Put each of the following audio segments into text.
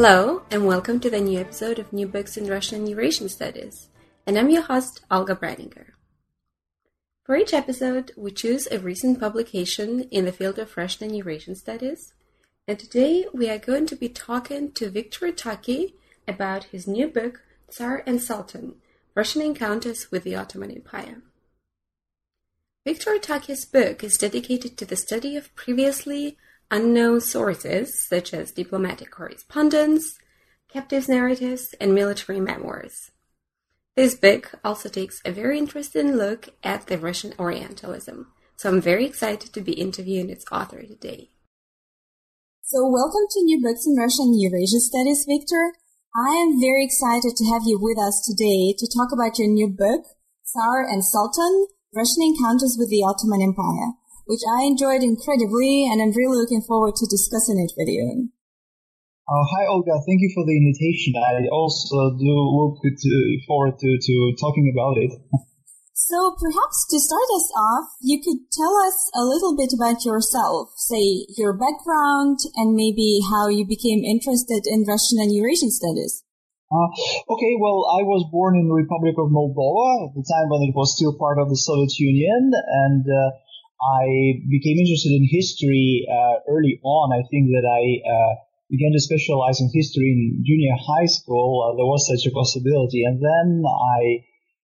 Hello, and welcome to the new episode of New Books in Russian and Eurasian Studies. And I'm your host, Olga Branninger. For each episode, we choose a recent publication in the field of Russian and Eurasian Studies. And today we are going to be talking to Victor Taki about his new book, Tsar and Sultan Russian Encounters with the Ottoman Empire. Victor Taki's book is dedicated to the study of previously unknown sources such as diplomatic correspondence, captives' narratives, and military memoirs. This book also takes a very interesting look at the Russian Orientalism, so I'm very excited to be interviewing its author today. So, welcome to New Books in Russian Eurasia Studies, Victor. I am very excited to have you with us today to talk about your new book, Tsar and Sultan Russian Encounters with the Ottoman Empire which I enjoyed incredibly, and I'm really looking forward to discussing it with you. Uh, hi, Olga. Thank you for the invitation. I also do look to, forward to, to talking about it. So perhaps to start us off, you could tell us a little bit about yourself, say your background and maybe how you became interested in Russian and Eurasian studies. Uh, okay, well, I was born in the Republic of Moldova at the time when it was still part of the Soviet Union, and uh, I became interested in history uh, early on. I think that I uh, began to specialize in history in junior high school. Uh, there was such a possibility, and then I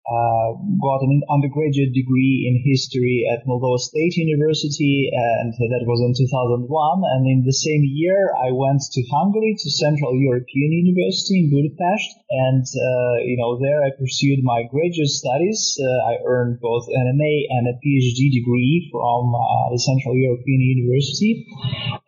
uh, got an undergraduate degree in history at Moldova State University, and that was in 2001. And in the same year, I went to Hungary, to Central European University in Budapest, and uh, you know there I pursued my graduate studies. Uh, I earned both an MA and a PhD degree from uh, the Central European University,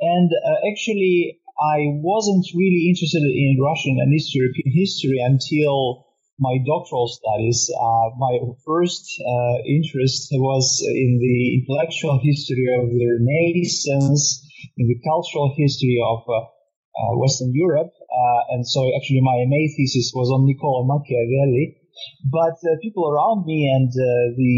and uh, actually. I wasn't really interested in Russian and East European history until my doctoral studies, uh, my first uh, interest was in the intellectual history of the Renaissance, in the cultural history of uh, uh Western Europe, uh, and so actually my MA thesis was on Niccolo Machiavelli. But uh, people around me and the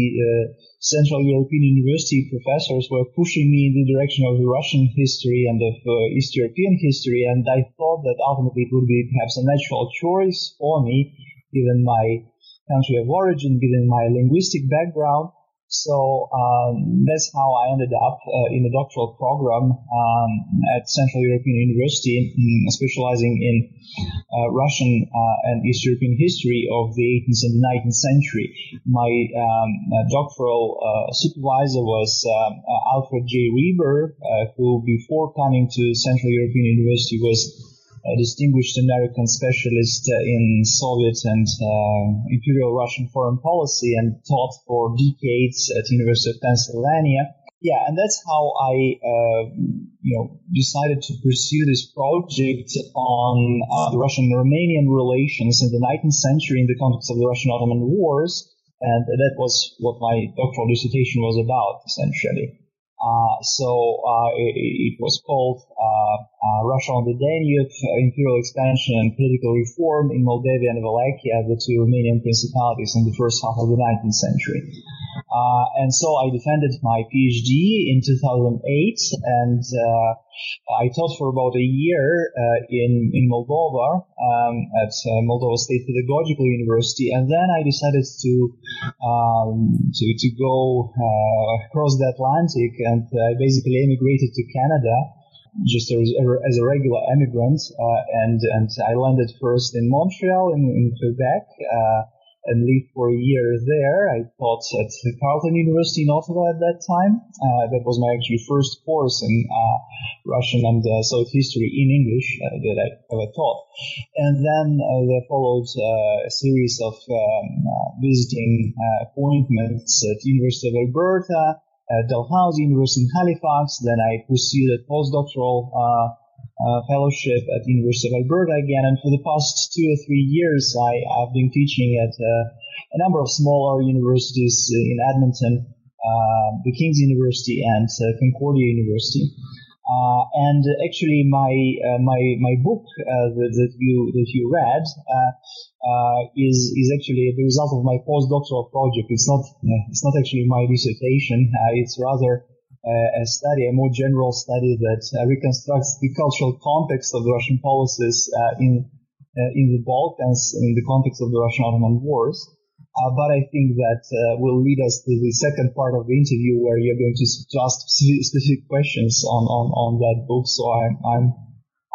Central European University professors were pushing me in the direction of Russian history and of East European history, and I thought that ultimately it would be perhaps a natural choice for me given my country of origin, given my linguistic background. So um, that's how I ended up uh, in a doctoral program um, at Central European University, mm, specializing in uh, Russian uh, and East European history of the 18th and 19th century. My um, uh, doctoral uh, supervisor was um, uh, Alfred J. Rieber, who before coming to Central European University was a distinguished American specialist uh, in Soviet and uh, Imperial Russian foreign policy and taught for decades at University of Pennsylvania. Yeah, and that's how I, uh, you know, decided to pursue this project on uh, the Russian-Romanian relations in the 19th century in the context of the Russian-Ottoman Wars, and that was what my doctoral dissertation was about, essentially. Uh, so uh, it, it, was called uh, Russia on the Danube, Imperial Expansion and Political Reform in Moldavia and Wallachia, the two Romanian principalities in the first half of the 19th century. and so I defended my PhD in 2008 and I taught for about a year uh, in in Moldova um, at uh, Moldova State Pedagogical University, and then I decided to um, to to go uh, across the Atlantic, and I basically emigrated to Canada just as, as a regular immigrant, uh, and and I landed first in Montreal in, in Quebec, uh, and lived for a year there. I taught at Carleton University in Ottawa at that time. Uh, that was my actually first course in uh, Russian and uh, history in English uh, that I ever taught. And then there followed a series of um, visiting appointments at University of Alberta, Uh, Dalhousie University in Halifax. Then I pursued a postdoctoral uh, uh, fellowship at the University of Alberta again, and for the past two or three years, I, have been teaching at a number of smaller universities in Edmonton, the King's University and Concordia University. Uh, and actually, my uh, my my book uh, that, that, you that you read uh, uh, is is actually the result of my postdoctoral project. It's not uh, it's not actually my dissertation. it's rather a study, a more general study that reconstructs the cultural context of the Russian policies in in the Balkans in the context of the Russian-Ottoman wars. Uh, but I think that uh, will lead us to the second part of the interview where you're going to, ask specific questions on, on, on that book. So I'm, I'm,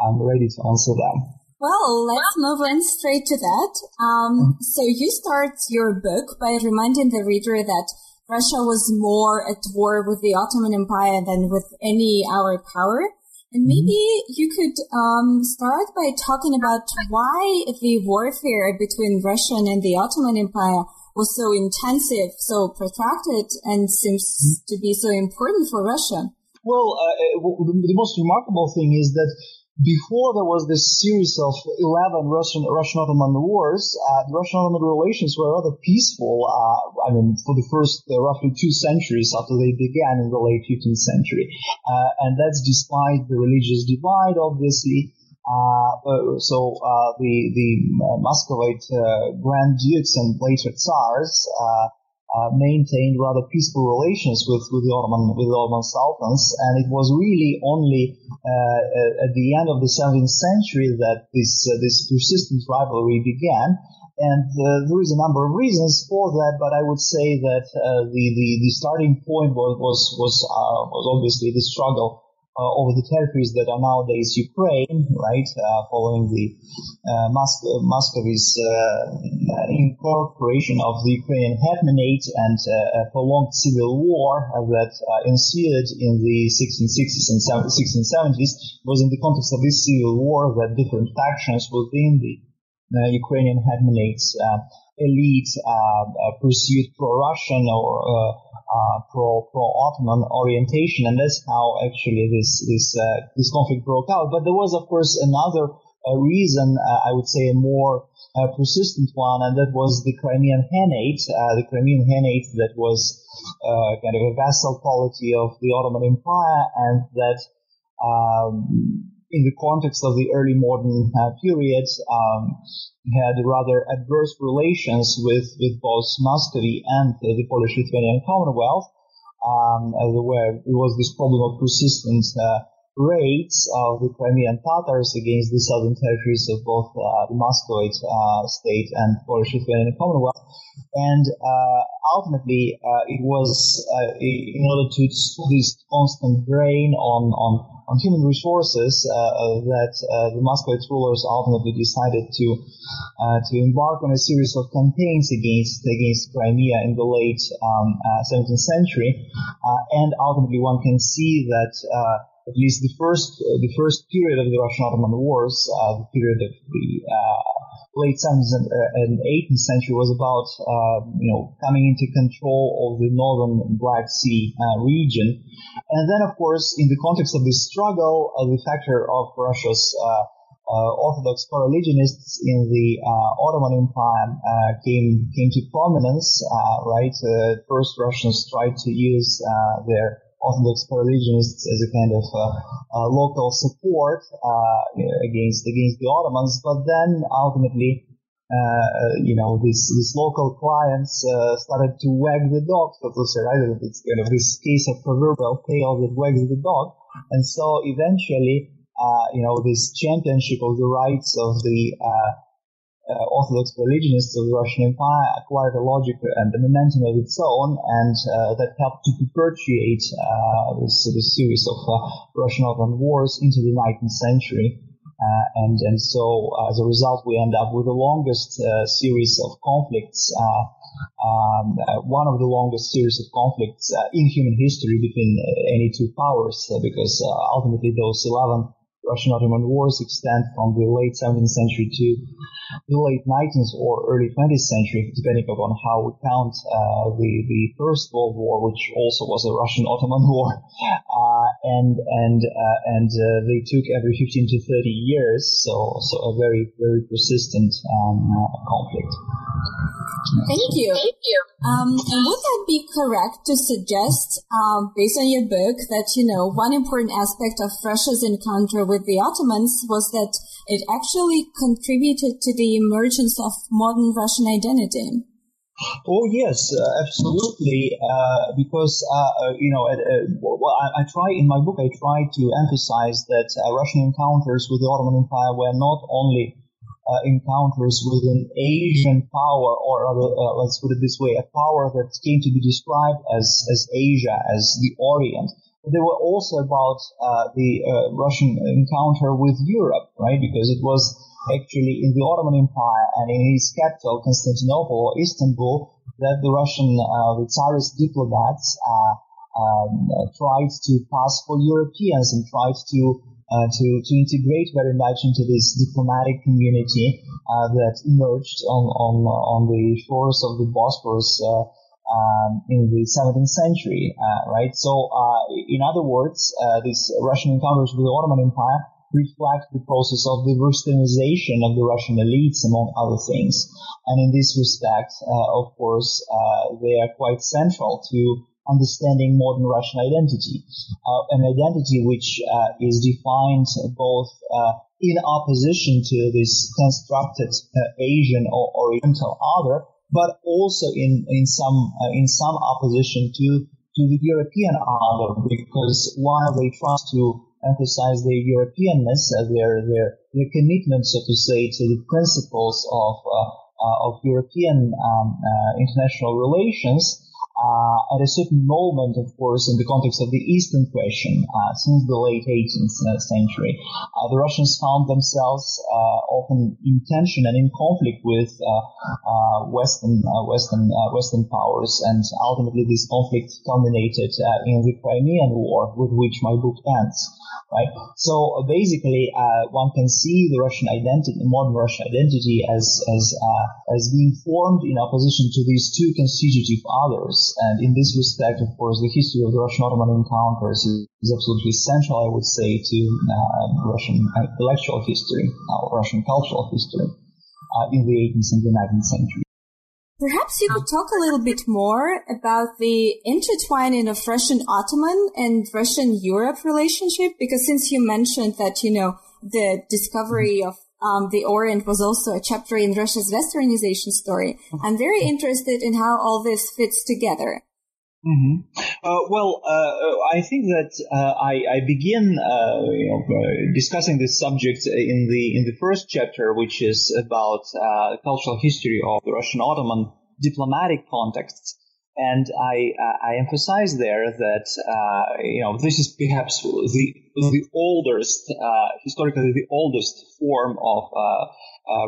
I'm ready to answer them. Well, let's move on straight to that. Um, so you start your book by reminding the reader that Russia was more at war with the Ottoman Empire than with any other power. And mm-hmm. maybe you could um, start by talking about why the warfare between Russian and the Ottoman Empire was so intensive, so protracted, and seems mm-hmm. to be so important for Russia. Well, uh, the most remarkable thing is that before there was this series of 11 Russian, Russian Ottoman wars, uh, the Russian Ottoman relations were rather peaceful, uh, I mean, for the first uh, roughly two centuries after they began in the late 15th century. Uh, and that's despite the religious divide, obviously. Uh, so uh, the the Muscovite Grand Dukes and later Tsars uh, maintained rather peaceful relations with, with the Ottoman with the Ottoman sultans, and it was really only uh, at the end of the 17th century that this uh, this persistent rivalry began. And uh, there is a number of reasons for that, but I would say that uh, the, the the starting point was was was, was obviously the struggle uh, over the territories that are nowadays Ukraine, right, uh, following the uh, Mus- Muscovy's uh, incorporation of the Ukrainian Hetmanate and uh, a prolonged civil war uh, that ensued in the 1660s and 1670s was in the context of this civil war that different factions within the Ukrainian Hetmanate's elite pursued pro-Russian or uh, pro pro Ottoman orientation, and that's how actually this this uh, this conflict broke out. But there was, of course, another uh, reason, uh, I would say, a more persistent one, and that was the Crimean Khanate, the Crimean Khanate that was kind of a vassal polity of the Ottoman Empire, and that. Um, in the context of the early modern uh, period, um, had rather adverse relations with, with both Muscovy and uh, the Polish-Lithuanian Commonwealth, um, there was this problem of persistent uh, raids of the Crimean Tatars against the southern territories of both uh, the Muscovite uh, state and Polish-Lithuanian Commonwealth. And uh, ultimately, it was in order to this constant drain on, on on human resources uh, uh, that uh, the Muscovite rulers ultimately decided to to embark on a series of campaigns against against Crimea in the late um, 17th century, and ultimately one can see that at least the first uh, the first period of the Russian Ottoman Wars, uh, the period of the uh, late 17th and 18th century, was about you know coming into control of the northern Black Sea region, and then, of course, in the context of this struggle, uh, the factor of Russia's uh, uh, Orthodox co-religionists in the uh, Ottoman Empire uh, came came to prominence. Uh, right, first Russians tried to use their Orthodox co-religionists as a kind of local support against against the Ottomans, but then ultimately uh, you know, these, these local clients uh, started to wag the dog, so to say, right? It's kind of this case of proverbial tail that wags the dog. And so eventually, uh, you know, this championship of the rights of the uh, uh, Orthodox religionists of the Russian Empire acquired a logic and a momentum of its own, and uh, that helped to perpetuate this, this series of Russian Ottoman wars into the 19th century. Uh, and and so uh, as a result, we end up with the longest uh, series of conflicts. Um, one of the longest series of conflicts in human history between any two powers, because ultimately those 11 Russian Ottoman wars extend from the late 17th century to the late 19th or early 20th century, depending upon how we count uh, the the First World War, which also was a Russian Ottoman war. Uh, and and uh, and uh, they took every 15 to 30 years. So so a very very persistent um, uh, conflict. Thank you. Thank you. Um, and would that be correct to suggest, um, based on your book, that you know one important aspect of Russia's encounter with the Ottomans was that it actually contributed to the emergence of modern Russian identity? Oh yes, uh, absolutely. Uh, because uh, uh you know, well, I, I, try in my book. I try to emphasize that uh, Russian encounters with the Ottoman Empire were not only uh, encounters with an Asian power, or let's put it this way, a power that came to be described as as Asia, as the Orient. They were also about the Russian encounter with Europe, right? Because it was actually in the Ottoman Empire and in its capital, Constantinople or Istanbul, that the Russian, uh, the Tsarist diplomats uh, um, tried to pass for Europeans and tried to uh, to, to integrate very much into this diplomatic community uh, that emerged on, on, on the shores of the Bosphorus uh, um, in the 17th century, uh, right? So, in other words, these Russian encounters with the Ottoman Empire reflect the process of the westernization of the Russian elites, among other things. And in this respect, uh, of course, uh, they are quite central to understanding modern Russian identity, uh, an identity which uh, is defined both uh, in opposition to this constructed uh, Asian or Oriental other, but also in in some in some opposition to to the European other, because while they try to emphasize their Europeanness, uh, their, their, their commitment, so to say, to the principles of, uh, uh, of European um, uh, international relations. Uh, at a certain moment, of course, in the context of the Eastern question, uh, since the late 18th century, the Russians found themselves often in tension and in conflict with Western Western Western powers, and ultimately this conflict culminated in the Crimean War, with which my book ends right? So basically, uh, one can see the Russian identity, modern Russian identity, as as uh, as being formed in opposition to these two constitutive others. And in this respect, of course, the history of the Russian-Ottoman encounters is, absolutely essential, I would say, to uh, Russian intellectual history, Russian cultural history uh, in the 18th and the 19th century. Perhaps you could talk a little bit more about the intertwining of Russian Ottoman and Russian Europe relationship, because since you mentioned that, you know, the discovery of um, the Orient was also a chapter in Russia's westernization story, I'm very interested in how all this fits together. Mm-hmm. Uh, well, uh, I think that uh, I, I, begin, uh, you know, uh, discussing this subject in the in the first chapter, which is about uh, cultural history of the Russian Ottoman diplomatic contexts, and I I emphasize there that you know this is perhaps the the oldest historically the oldest form of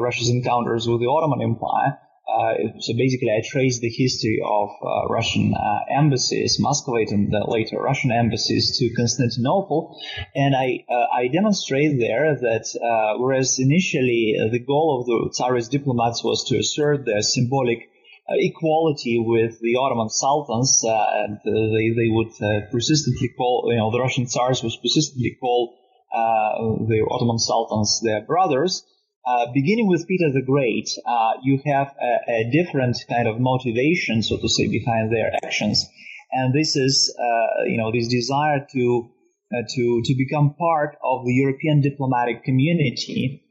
Russia's encounters with the Ottoman Empire. Uh, so basically, I trace the history of uh, Russian uh, embassies, Muscovite and later Russian embassies to Constantinople, and I I demonstrate there that whereas initially the goal of the Tsarist diplomats was to assert their symbolic uh, equality with the Ottoman sultans, uh, and uh, they they would persistently call you know the Russian Tsars would persistently call the Ottoman sultans their brothers. Uh, beginning with Peter the Great, uh, you have a, a, different kind of motivation, so to say, behind their actions, and this is, uh, you know, this desire to uh, to to become part of the European diplomatic community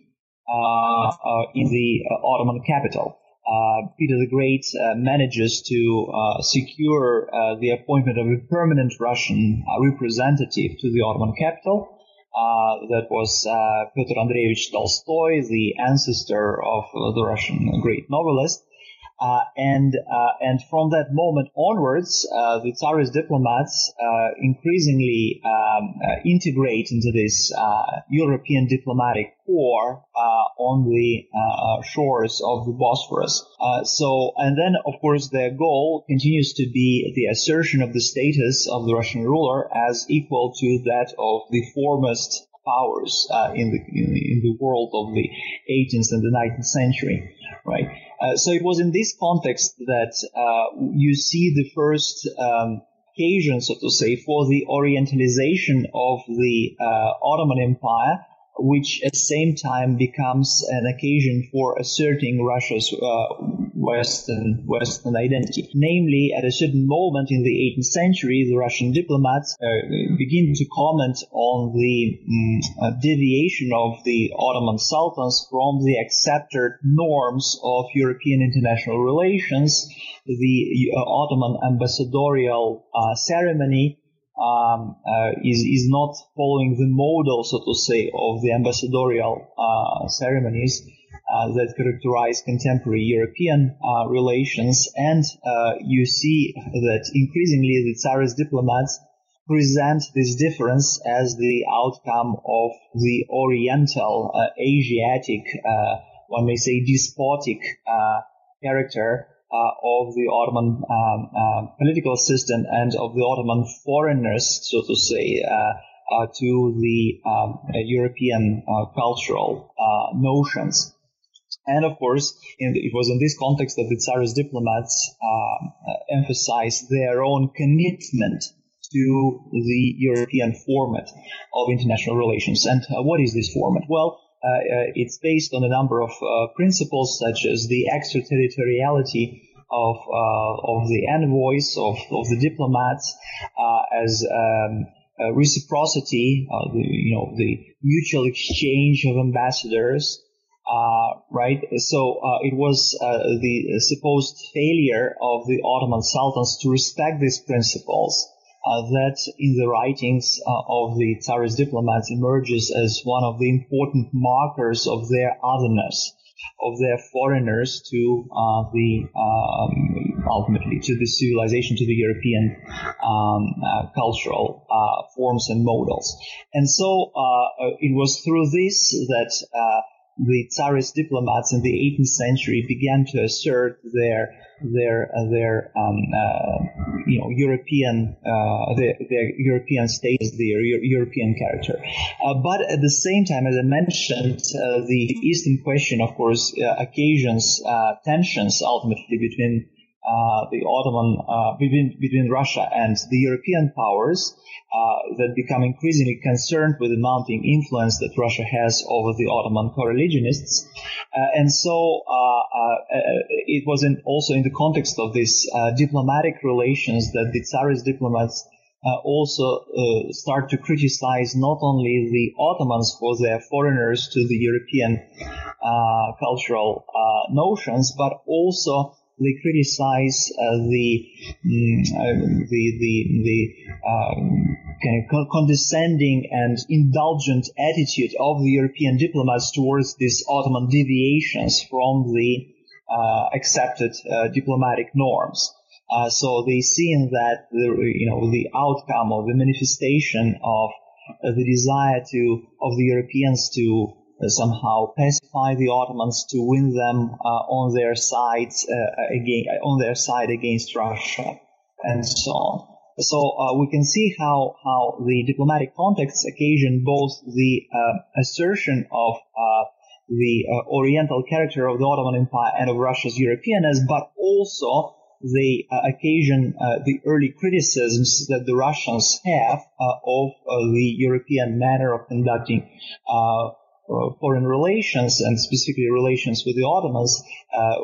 uh, in the Ottoman capital. Peter the Great manages to secure the appointment of a permanent Russian representative to the Ottoman capital. Uh, that was uh, Pyotr Andreevich Tolstoy, the ancestor of uh, the Russian great novelist. Uh, and uh, and from that moment onwards, uh, the Tsarist diplomats uh, increasingly um, uh, integrate into this uh, European diplomatic corps on the shores of the Bosphorus. so, and then of course their goal continues to be the assertion of the status of the Russian ruler as equal to that of the foremost powers in the in the world of the 18th and the 19th century, right? Uh, so it was in this context that uh, you see the first um, occasion, so to say, for the orientalization of the uh, Ottoman Empire which at the same time becomes an occasion for asserting Russia's uh, Western Western identity. Namely, at a certain moment in the 18th century, the Russian diplomats uh, begin to comment on the um, uh, deviation of the Ottoman sultans from the accepted norms of European international relations. The uh, Ottoman ambassadorial uh, ceremony um, uh, is is not following the model, so to say, of the ambassadorial uh, ceremonies that characterize contemporary European uh, relations, and uh, you see that increasingly the Tsarist diplomats present this difference as the outcome of the Oriental, uh, Asiatic, one may say, despotic character uh, of the Ottoman um, uh, political system and of the Ottoman foreigners, so to say, uh, uh to the um, European uh, cultural uh, notions. And of course, the, it was in this context that the Tsarist diplomats emphasized their own commitment to the European format of international relations. And what is this format? Well, uh, uh, it's based on a number of uh, principles such as the extraterritoriality of of the envoys of, of the diplomats as um, reciprocity, the, you know, the mutual exchange of ambassadors, uh, right? So uh, it was uh, the supposed failure of the Ottoman sultans to respect these principles uh, that in the writings uh, of the Tsarist diplomats emerges as one of the important markers of their otherness, of their foreigners to uh, the um, ultimately to the civilization, to the European um, cultural uh, forms and models. And so uh, it was through this that the Tsarist diplomats in the 18th century began to assert their their uh, their um, uh, you know European uh, their, European status, their European character. Uh, but at the same time, as I mentioned, uh, the Eastern question, of course, uh, occasions tensions ultimately between the Ottoman uh, between between Russia and the European powers uh, that become increasingly concerned with the mounting influence that Russia has over the Ottoman co-religionists, and so it was in, also in the context of these diplomatic relations that the Tsarist diplomats uh, also uh, start to criticize not only the Ottomans for their foreigners to the European uh, cultural notions, but also they criticize uh, the, um, uh, the the the um, kind of condescending and indulgent attitude of the European diplomats towards these Ottoman deviations from the uh, accepted uh, diplomatic norms. Uh, so they see in that the you know the outcome of the manifestation of uh, the desire to of the Europeans to somehow pacify the Ottomans to win them uh, on their sides uh, again on their side against Russia and so on. So uh, we can see how, how the diplomatic context occasion both the uh, assertion of uh, the Oriental character of the Ottoman Empire and of Russia's Europeanness, but also the occasion the early criticisms that the Russians have of the European manner of conducting uh, foreign relations and specifically relations with the Ottomans. Uh,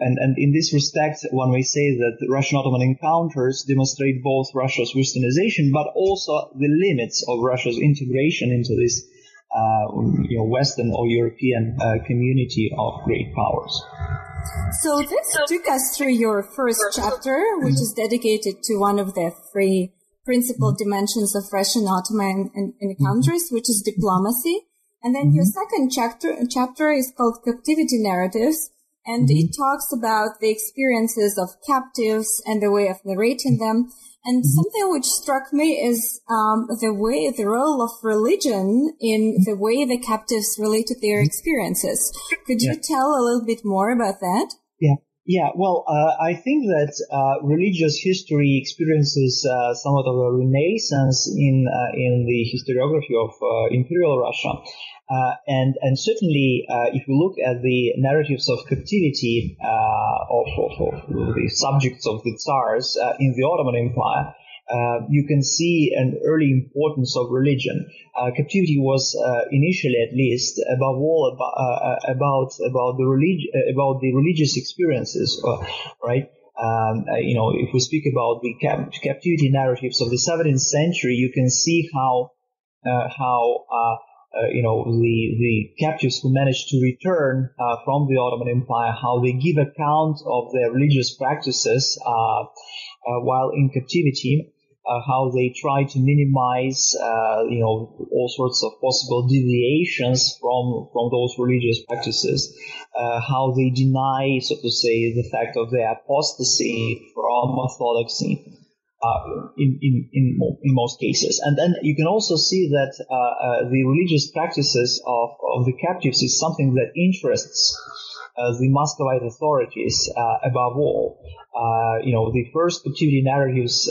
and, and in this respect, one may say that the Russian-Ottoman encounters demonstrate both Russia's westernization, but also the limits of Russia's integration into this uh, you know, Western or European uh, community of great powers. So this took us through your first chapter, which is dedicated to one of the three principal dimensions of Russian Ottoman encounters, which is diplomacy. And then mm-hmm. your second chapter chapter is called Captivity Narratives, and mm-hmm. it talks about the experiences of captives and the way of narrating them. And mm-hmm. something which struck me is um, the way, the role of religion in the way the captives related their mm-hmm. experiences. Could you yeah. tell a little bit more about that? Yeah. Yeah, well, uh, I think that uh, religious history experiences uh, somewhat of a renaissance in uh, in the historiography of uh, Imperial Russia, uh, and and certainly if you look at the narratives of captivity of, of, of, the subjects of the Tsars in the Ottoman Empire, uh, you can see an early importance of religion. Uh, captivity was uh, initially, at least, above all about uh, about about the relig- about the religious experiences, right? Um, you know, if we speak about the cap- captivity narratives of the 17th century, you can see how how uh, you know, the, the captives who managed to return uh, from the Ottoman Empire, how they give account of their religious practices uh, while in captivity. Uh, how they try to minimize, uh, you know, all sorts of possible deviations from from those religious practices, uh, how they deny, so to say, the fact of their apostasy from orthodoxy. Uh, in, in, in, in, most cases. And then you can also see that uh, uh, the religious practices of, of the captives is something that interests uh, the Muscovite authorities uh, above all. Uh, you know, the first captivity narratives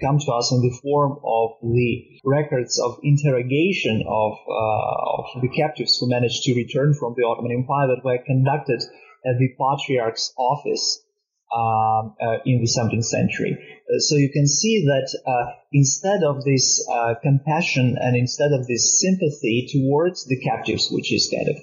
come to us in the form of the records of interrogation of, of the captives who managed to return from the Ottoman Empire that were conducted at the Patriarch's office um, uh, in the 17th century. Uh, so you can see that uh, instead of this compassion and instead of this sympathy towards the captives, which is kind of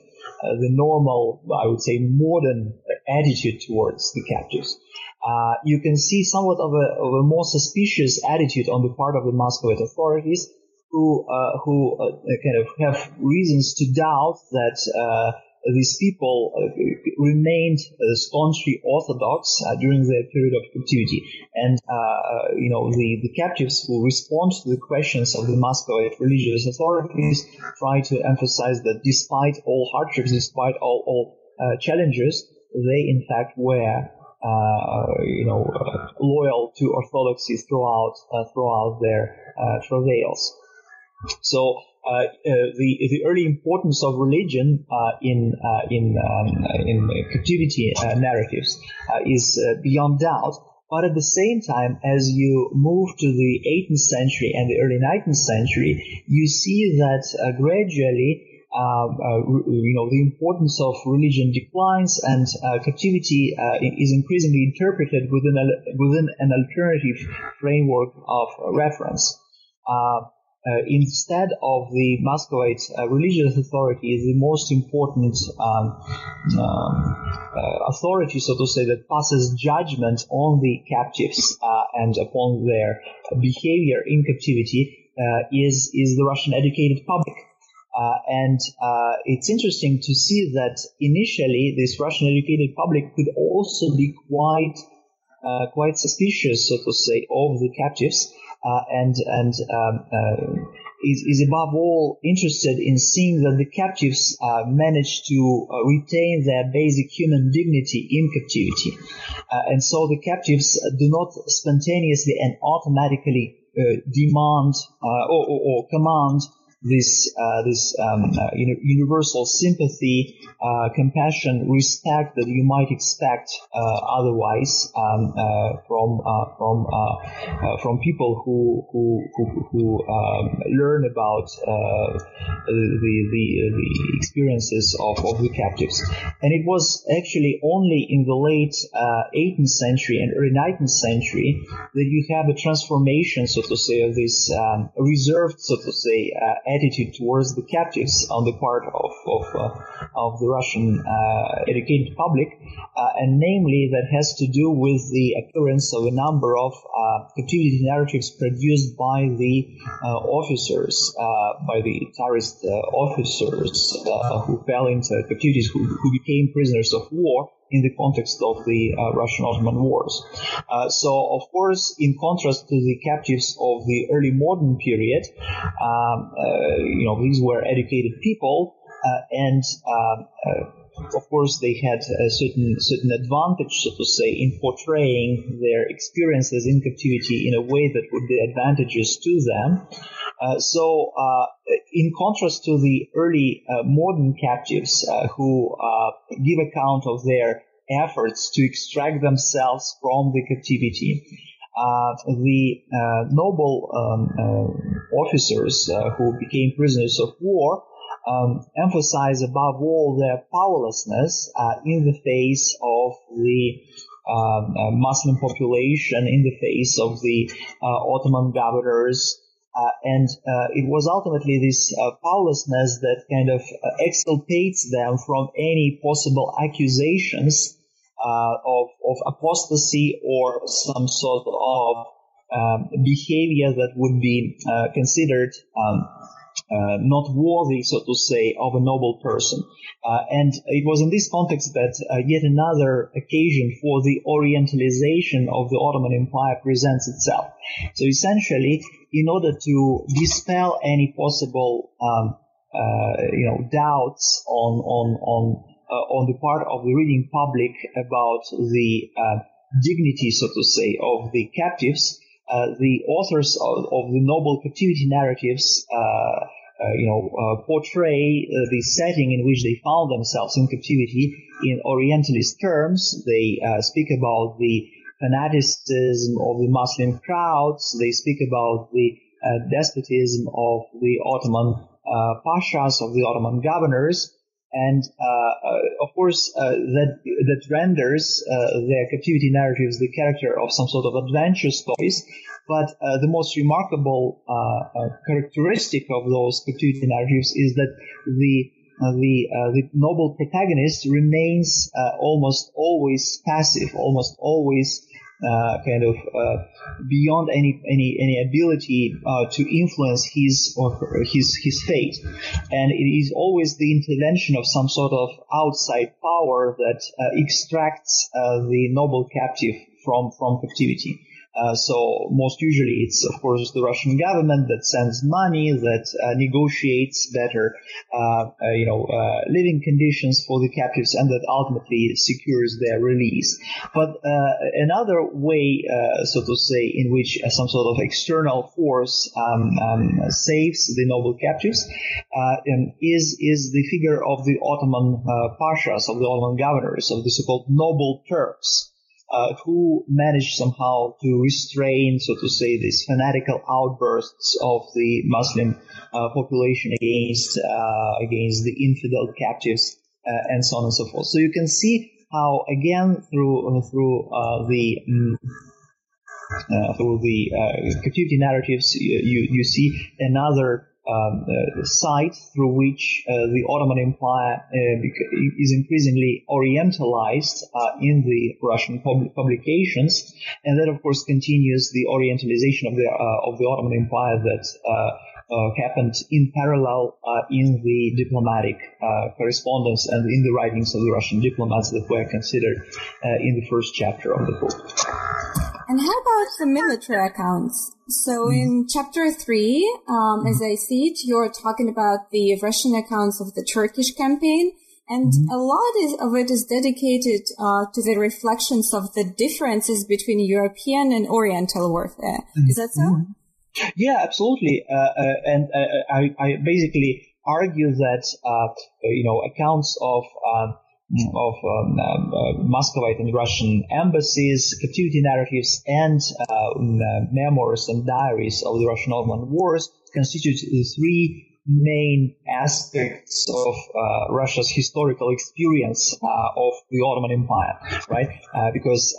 the normal, I would say, modern attitude towards the captives, uh, you can see somewhat of a, of a, more suspicious attitude on the part of the Muscovite authorities, who uh, who uh, kind of have reasons to doubt that these people uh, remained uh, staunchly orthodox uh, during their period of captivity. And, you know, the, the captives who respond to the questions of the Muscovite religious authorities try to emphasize that despite all hardships, despite all, all challenges, they in fact were uh, you know, uh, loyal to orthodoxy throughout uh, throughout their travails. So uh, uh, the the early importance of religion uh, in in um, in captivity narratives is beyond doubt. But at the same time, as you move to the 18th century and the early 19th century, you see that uh, gradually, uh, uh, you know, the importance of religion declines and captivity is increasingly interpreted within a, within an alternative framework of reference uh, instead of the Muscovite uh, religious authority, is the most important um, um, uh, authority, so to say, that passes judgment on the captives uh, and upon their behavior in captivity uh, is is the Russian educated public. Uh, and it's interesting to see that initially this Russian educated public could also be quite quite suspicious, so to say, of the captives uh, and and um, uh, is, is above all interested in seeing that the captives uh, manage to uh, retain their basic human dignity in captivity. Uh, and so the captives do not spontaneously and automatically uh, demand or, or, or, command this uh, this um, uh, universal sympathy, uh, compassion, respect that you might expect uh, otherwise um, uh, from uh, from from people who who who, who um, learn about the, the the experiences of, of the captives. And it was actually only in the late 18th century and early 19th century that you have a transformation, so to say, of this um, reserved, so to say, attitude towards the captives on the part of of, uh, of the Russian uh, educated public, uh, and namely that has to do with the occurrence of a number of captivity narratives produced by the officers, by the Tsarist officers who fell into captivity, who, who became prisoners of war in the context of the uh, Russian Ottoman Wars. Uh, so, of course, in contrast to the captives of the early modern period, um, uh, you know, these were educated people, uh, and um, uh, of course, they had a certain certain advantage, so to say, in portraying their experiences in captivity in a way that would be advantageous to them. Uh, so, uh, in contrast to the early uh, modern captives uh, who uh, give account of their efforts to extract themselves from the captivity, the noble um, officers who became prisoners of war um, emphasize above all their powerlessness in the face of the um, uh, Muslim population in the face of the uh, Ottoman governors. Uh, and uh, it was ultimately this uh, powerlessness that kind of exculpates them from any possible accusations of, of apostasy or some sort of um, behavior that would be considered um, uh, not worthy, so to say, of a noble person. Uh, and it was in this context that uh, yet another occasion for the orientalization of the Ottoman Empire presents itself. So essentially, in order to dispel any possible, um, uh, you know, doubts on on on uh, on the part of the reading public about the uh, dignity, so to say, of the captives, uh, the authors of, of, the noble captivity narratives, uh, uh, you know, uh, portray uh, the setting in which they found themselves in captivity in Orientalist terms. They speak about the fanaticism of the Muslim crowds. They speak about the despotism of the Ottoman pashas, of the Ottoman governors. And uh, uh, of course, uh, that that renders their captivity narratives the character of some sort of adventure stories. But the most remarkable characteristic of those captivity narratives is that the uh, the uh, the noble protagonist remains uh, almost always passive, almost always uh, kind of uh, beyond any any any ability uh, to influence his or his his fate, and it is always the intervention of some sort of outside power that uh, extracts uh, the noble captive from from captivity. Uh, so most usually it's of course the Russian government that sends money that uh, negotiates better, uh, uh you know, uh, living conditions for the captives and that ultimately secures their release. But another way, so to say, in which some sort of external force um, um, saves the noble captives um, is is the figure of the Ottoman pashas, of the Ottoman governors, of the so-called noble Turks uh, who managed somehow to restrain, so to say, these fanatical outbursts of the Muslim uh, population against uh, against the infidel captives uh, and so on and so forth. So you can see how again through through uh, the um, through the captivity narratives you, you, you see another um, uh, site through which uh, the Ottoman Empire uh, is increasingly orientalized uh, in the Russian pub- publications, and that of course continues the orientalization of the uh, of the Ottoman Empire that. Uh, happened in parallel in the diplomatic correspondence and in the writings of the Russian diplomats that were considered in the first chapter of the book. And how about the military accounts? So mm. in chapter three, um, as I see it, you're talking about the Russian accounts of the Turkish campaign, and mm. a lot is, of it is dedicated uh, to the reflections of the differences between European and Oriental warfare. Is that so? Mm-hmm. Yeah, absolutely. Uh, uh, and uh, I, I, basically argue that uh, you know accounts of um, of um, uh, Muscovite and Russian embassies, captivity narratives, and uh, um, uh, memoirs and diaries of the Russian Ottoman wars constitute the three main aspects of uh, Russia's historical experience uh, of the Ottoman Empire, right? Uh, because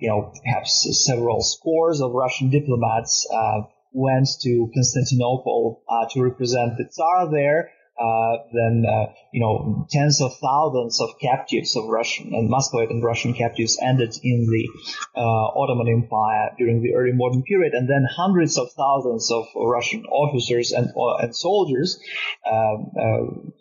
you know perhaps several scores of Russian diplomats went to Constantinople to represent the Tsar there uh, then uh, you know tens of thousands of captives of Russian and Muscovite and Russian captives ended in the uh, Ottoman Empire during the early modern period, and then hundreds of thousands of Russian officers and and soldiers. Um,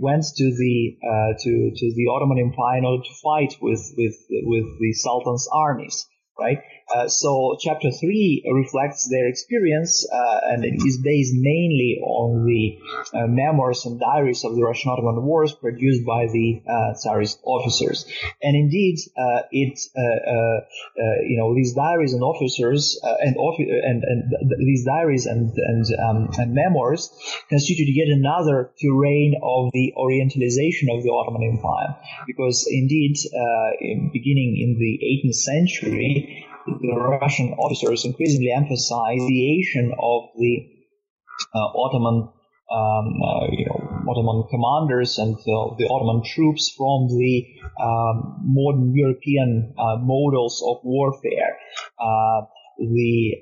went to the uh, to to the Ottoman Empire in order to fight with with with the Sultan's armies, right? Uh, so chapter three reflects their experience, uh, and it is based mainly on the uh, memoirs and diaries of the Russian Ottoman Wars produced by the uh, Tsarist officers. And indeed, uh, it you know these diaries and officers and, and, and these diaries and and, um, and memoirs constitute yet another terrain of the Orientalization of the Ottoman Empire, because indeed, in beginning in the 18th century the Russian officers increasingly emphasize the of the uh, Ottoman um, uh, you know, Ottoman commanders and the Ottoman troops from the um, modern European uh, models of warfare. Uh, the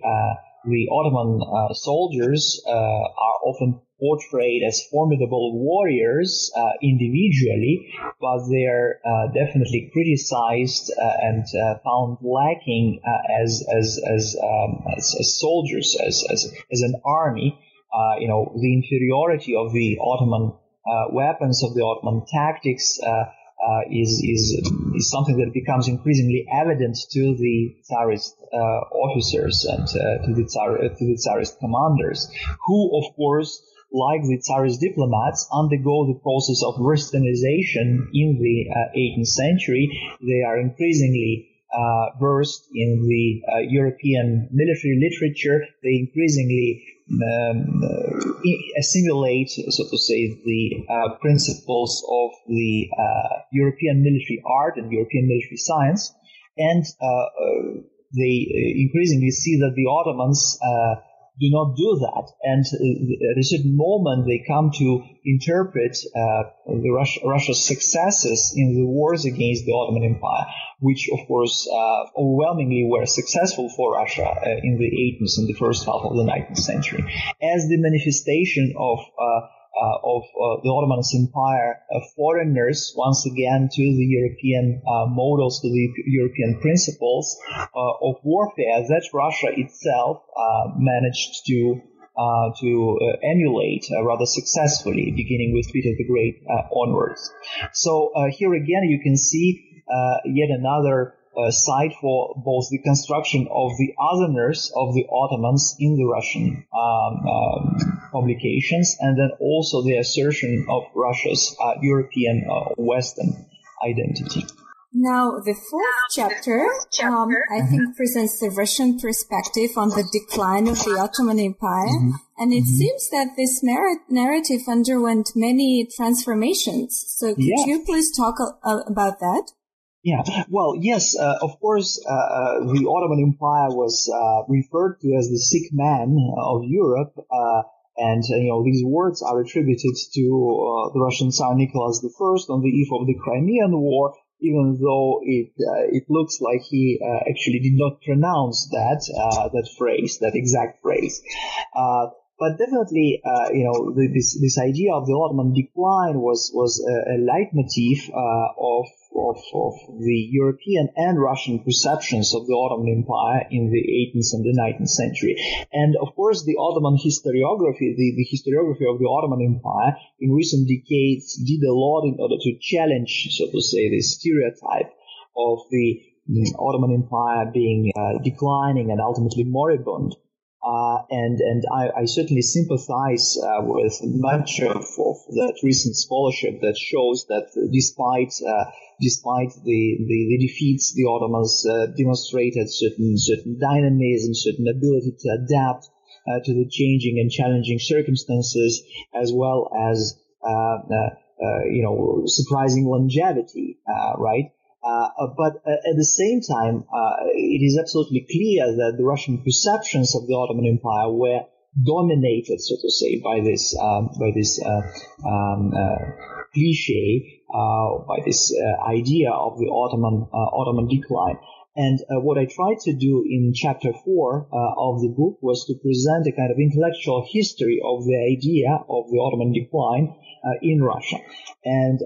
the Ottoman soldiers are often portrayed as formidable warriors uh, individually, but they're uh, definitely criticized uh, and found lacking as as as, um, as, as soldiers, as, as as an army. you know, the inferiority of the Ottoman weapons, of the Ottoman tactics. Uh, is is is something that becomes increasingly evident to the Tsarist uh, officers and uh, to the Tsar to the Tsarist commanders, who of course like the Tsarist diplomats, undergo the process of westernization in the uh, 18th century. They are increasingly uh, versed in the uh, European military literature. They increasingly um, uh, assimilate, so to say, the uh, principles of the uh, European military art and European military science. And they increasingly see that the Ottomans do not do that. And uh, at a certain moment, they come to interpret uh, Russia, Russia's successes in the wars against the Ottoman Empire, which, of course, uh, overwhelmingly were successful for Russia uh, in the 18th and the first half of the 19th century, as the manifestation of uh, uh, of uh, the Ottoman Empire, uh, foreigners once again to the European models, to the European principles of warfare that Russia itself managed to uh, to uh, emulate uh, rather successfully, beginning with Peter the Great onwards. So here again, you can see yet another uh, site for both the construction of the otherness of the Ottomans in the Russian um, um, publications and then also the assertion of Russia's uh, European uh, Western identity. Now, the fourth chapter, um, I think, mm-hmm. presents the Russian perspective on the decline of the Ottoman Empire. Mm-hmm. And it mm-hmm. seems that this narrative underwent many transformations. So could yeah. you please talk a- about that? Yeah, well, yes, uh, of course, uh, uh, the Ottoman Empire was uh, referred to as the sick man of Europe, uh, and uh, you know these words are attributed to the Russian Tsar Nicholas I on the eve of the Crimean War, even though it it looks like he actually did not pronounce that that phrase, that exact phrase. But definitely, you know, this this idea of the Ottoman decline was was a, a leitmotif of, of, of the European and Russian perceptions of the Ottoman Empire in the 18th and the 19th century. And of course, the Ottoman historiography, the, the historiography of the Ottoman Empire in recent decades did a lot in order to challenge, so to say, the stereotype of the Ottoman Empire being uh, declining and ultimately moribund. Uh, and and I, I certainly sympathize uh, with much of, of, that recent scholarship that shows that despite uh, despite the, the, the, defeats, the Ottomans uh, demonstrated certain certain dynamism, certain ability to adapt uh, to the changing and challenging circumstances, as well as uh, you know surprising longevity, right? Uh, uh, but uh, at the same time, it is absolutely clear that the Russian perceptions of the Ottoman Empire were dominated, so to say, by this um, by this um, cliche, by this idea of the Ottoman Ottoman decline. And uh, what I tried to do in chapter four uh, of the book was to present a kind of intellectual history of the idea of the Ottoman decline uh, in Russia. And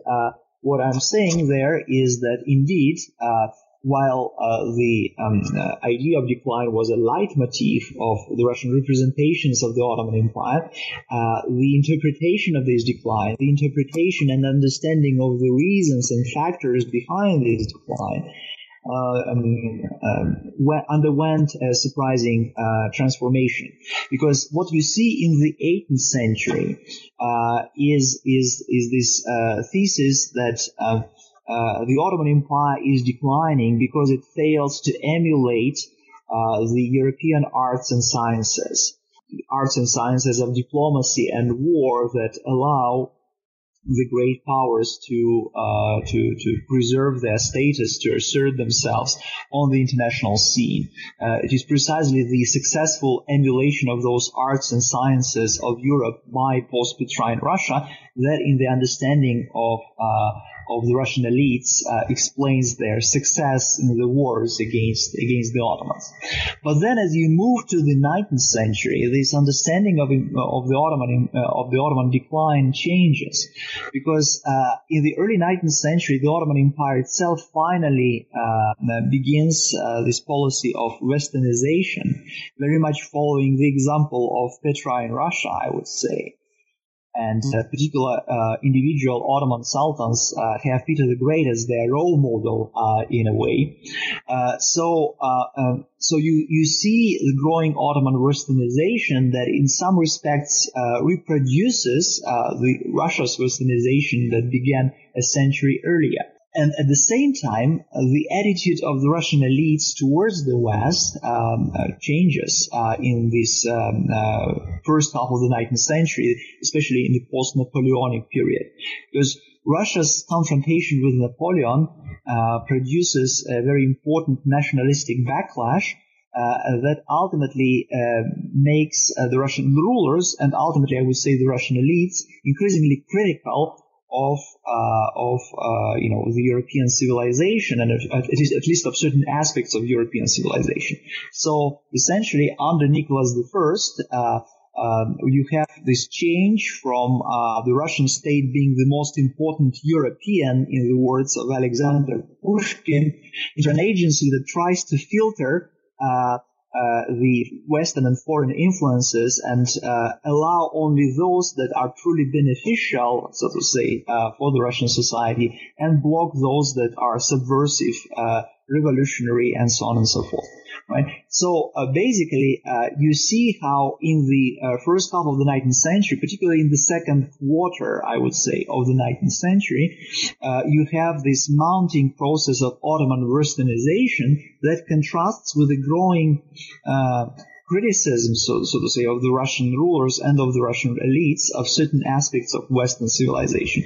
what I'm saying there is that indeed, uh, while uh, the um, uh, idea of decline was a leitmotif of the Russian representations of the Ottoman Empire, uh, the interpretation of this decline, the interpretation and understanding of the reasons and factors behind this decline, um, um, underwent a surprising uh, transformation. Because what you see in the 18th century uh, is is is this uh, thesis that uh, uh, the Ottoman Empire is declining because it fails to emulate the European arts and sciences, The arts and sciences of diplomacy and war that allow the great powers to uh, to to preserve their status, to assert themselves on the international scene. Uh, it is precisely the successful emulation of those arts and sciences of Europe by post-Petrine Russia that in the understanding of uh, of the Russian elites uh, explains their success in the wars against against the Ottomans. But then, as you move to the 19th century, this understanding of of the Ottoman uh, of the Ottoman decline changes, because uh, in the early 19th century, the Ottoman Empire itself finally uh, begins uh, this policy of Westernization, very much following the example of Petrarch in Russia, I would say and uh, particular uh, individual Ottoman sultans uh, have Peter the Great as their role model uh, in a way. Uh, so, uh, um, so you you see the growing Ottoman Westernization that, in some respects, reproduces the Russia's Westernization that began a century earlier. And at the same time, uh, the attitude of the Russian elites towards the West um, uh, changes uh, in this um, uh, first half of the 19th century, especially in the post-Napoleonic period, because Russia's confrontation with Napoleon uh, produces a very important nationalistic backlash uh, that ultimately makes the Russian rulers and ultimately, I would say, the Russian elites increasingly critical of uh, of uh, you know the European civilization and at, least, at least of certain aspects of European civilization. So essentially, under Nicholas I, uh, um, you have this change from uh, the Russian state being the most important European, in the words of Alexander Pushkin, into an agency that tries to filter uh, the Western and foreign influences and uh, allow only those that are truly beneficial, so to say, uh, for the Russian society, and block those that are subversive, uh, revolutionary, and so on and so forth right? So uh, basically, uh, you see how in the uh, first half of the 19th century, particularly in the second quarter, I would say, of the 19th century, uh, you have this mounting process of Ottoman Westernization that contrasts with the growing uh, criticism, so, so to say, of the Russian rulers and of the Russian elites of certain aspects of Western civilization.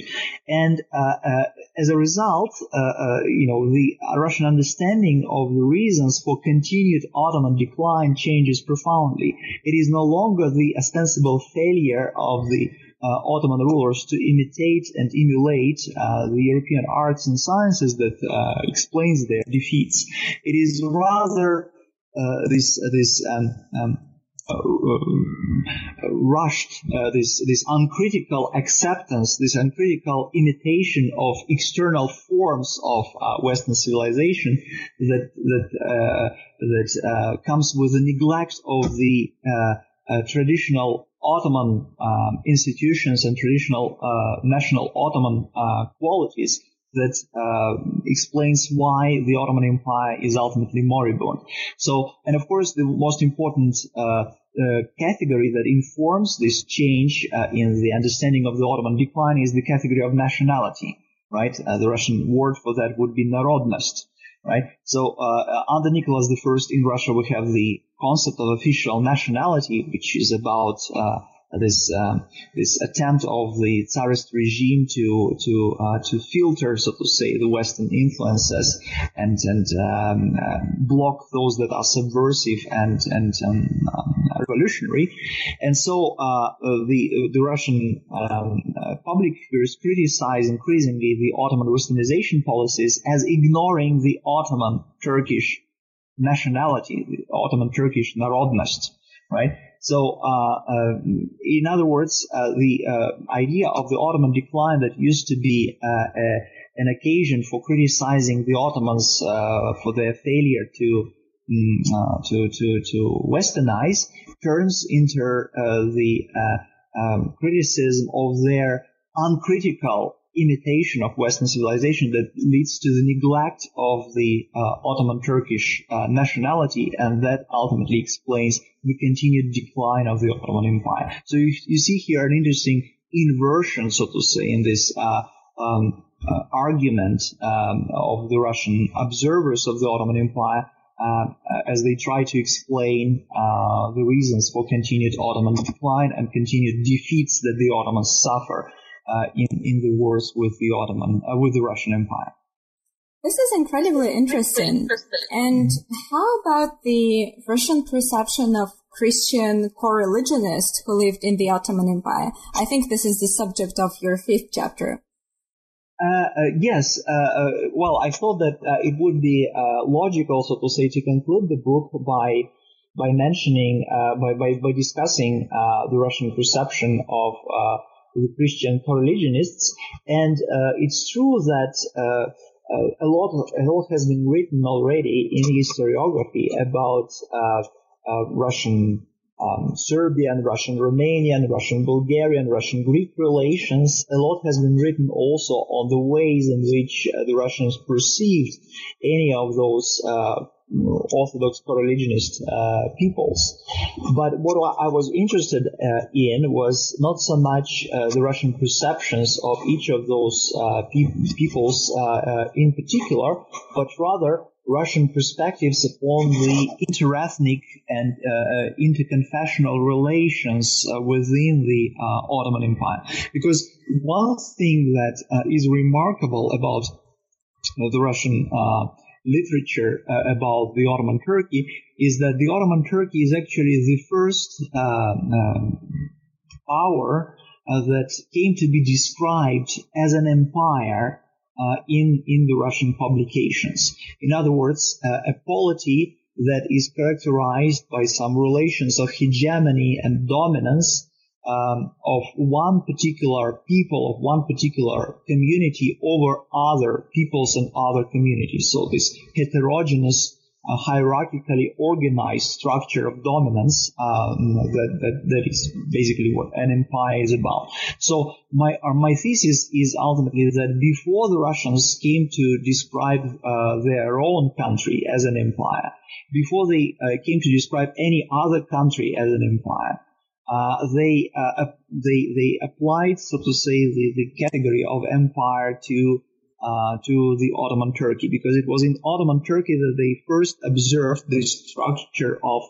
And uh, uh, as a result, uh, uh you know, the Russian understanding of the reasons for continued Ottoman decline changes profoundly. It is no longer the ostensible failure of the uh, Ottoman rulers to imitate and emulate uh, the European arts and sciences that explains their defeats. It is rather uh, this uh, this um, um, uh, rushed this this uncritical acceptance, this uncritical imitation of external forms of Western civilization that that that comes with the neglect of the traditional Ottoman um, institutions and traditional national Ottoman qualities that uh, explains why the Ottoman Empire is ultimately moribund. So, and of course, the most important uh, uh, category that informs this change uh, in the understanding of the Ottoman decline is the category of nationality, right? Uh, the Russian word for that would be narodnost, right? So, uh, under Nicholas I in Russia, we have the concept of official nationality, which is about this um, this attempt of the Tsarist regime to to uh, to filter, so to say, the Western influences and and um, uh, block those that are subversive and and um, um revolutionary. And so uh, the the Russian um, uh, public figures criticize increasingly the Ottoman Westernization policies as ignoring the Ottoman Turkish nationality, the Ottoman Turkish narodnost, right? So, uh, uh, in other words, uh, the uh, idea of the Ottoman decline that used to be uh, a, an occasion for criticizing the Ottomans uh, for their failure to um, to to to westernize turns into the um, criticism of their uncritical imitation of Western civilization that leads to the neglect of the uh, Ottoman Turkish uh, nationality, and that ultimately explains the continued decline of the Ottoman Empire. So you, you see here an interesting inversion, so to say, in this uh, um, uh, argument um, of the Russian observers of the Ottoman Empire. Uh, as they try to explain uh, the reasons for continued Ottoman decline and continued defeats that the Ottomans suffer uh, in in the wars with the Ottoman uh, with the Russian Empire. This is incredibly interesting. And how about the Russian perception of Christian co-religionists who lived in the Ottoman Empire? I think this is the subject of your fifth chapter. Uh, uh, yes. Uh, uh well, I thought that uh, it would be uh, logical, so to say, to conclude the book by by mentioning, by, by, by discussing the Russian perception of the Christian co-religionists. And it's true that uh, a lot of, a lot has been written already in historiography about uh, uh, Russian um, Serbian, Russian Romanian, Russian Bulgarian, Russian Greek relations. A lot has been written also on the ways in which uh, the Russians perceived any of those uh, Orthodox co-religionist uh, peoples. But what I was interested uh, in was not so much uh, the Russian perceptions of each of those uh, pe- peoples uh, uh, in particular, but rather Russian perspectives upon the interethnic and interconfessional relations within the Ottoman Empire. Because one thing that is remarkable about the Russian literature uh, about the Ottoman Turkey is that the Ottoman Turkey is actually the first uh, um, power uh, that came to be described as an empire uh, in in the Russian publications. In other words, uh, a polity that is characterized by some relations of hegemony and dominance um, of one particular people, of one particular community over other peoples and other communities. So this heterogeneous, uh, hierarchically organized structure of dominance um, that, that, that is basically what an empire is about. So my uh, my thesis is ultimately that before the Russians came to describe uh, their own country as an empire, before they uh, came to describe any other country as an empire, uh, they uh, they they applied, so to say, the, the category of empire to uh, to the Ottoman Turkey because it was in Ottoman Turkey that they first observed the structure of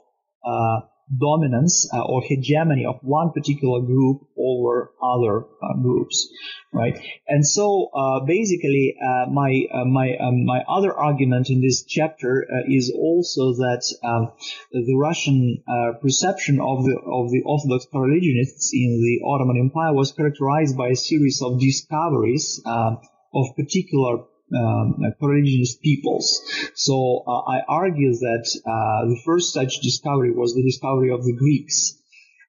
uh, dominance uh, or hegemony of one particular group over other uh, groups, right? And so uh, basically, uh, my uh, my um, my other argument in this chapter uh, is also that um, the Russian perception of the of the Orthodox religionists in the Ottoman Empire was characterized by a series of discoveries of particular um, peoples. So uh, I argue that uh, the first such discovery was the discovery of the Greeks.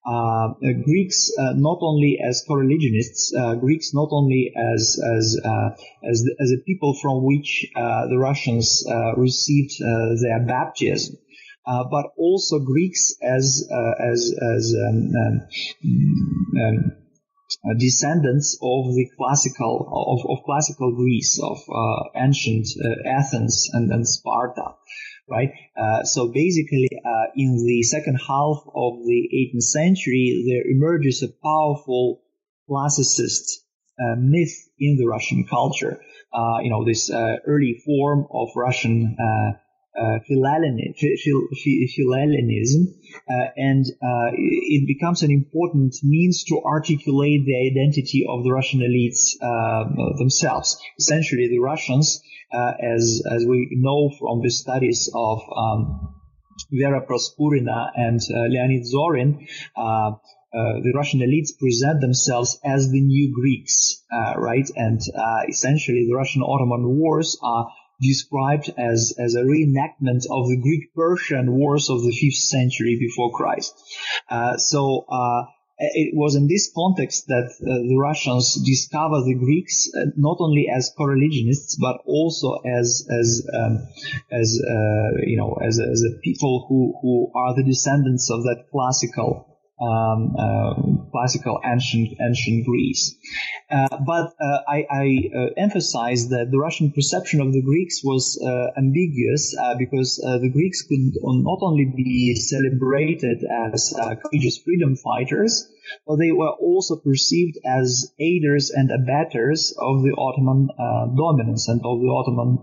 Uh, Greeks uh, not only as co-religionists, uh, Greeks not only as as uh, as, as a people from which the Russians received their baptism, but also Greeks as as as um, um, um uh, descendants of the classical of, of classical Greece, of uh, ancient uh, Athens and, and Sparta, right? Uh, so basically, uh, in the second half of the 18th century, there emerges a powerful classicist uh, myth in the Russian culture. you know, this early form of Russian uh, Philhellenism, uh, and uh, it becomes an important means to articulate the identity of the Russian elites uh, themselves. Essentially, the Russians, as as we know from the studies of um, Vera Proskurina and Leonid Zorin, uh, the Russian elites present themselves as the new Greeks, uh, right? And uh, essentially, the Russian Ottoman wars are described as, as a reenactment of the Greek-Persian wars of the 5th century before Christ. Uh, so, uh, it was in this context that uh, the Russians discover the Greeks uh, not only as co-religionists but also as as um, as uh, you know as as a people who who are the descendants of that classical um, uh, classical ancient ancient Greece. Uh, but uh, I, I uh, emphasize that the Russian perception of the Greeks was uh, ambiguous uh, because the Greeks could not only be celebrated as courageous freedom fighters, but they were also perceived as aiders and abettors of the Ottoman dominance and of the Ottoman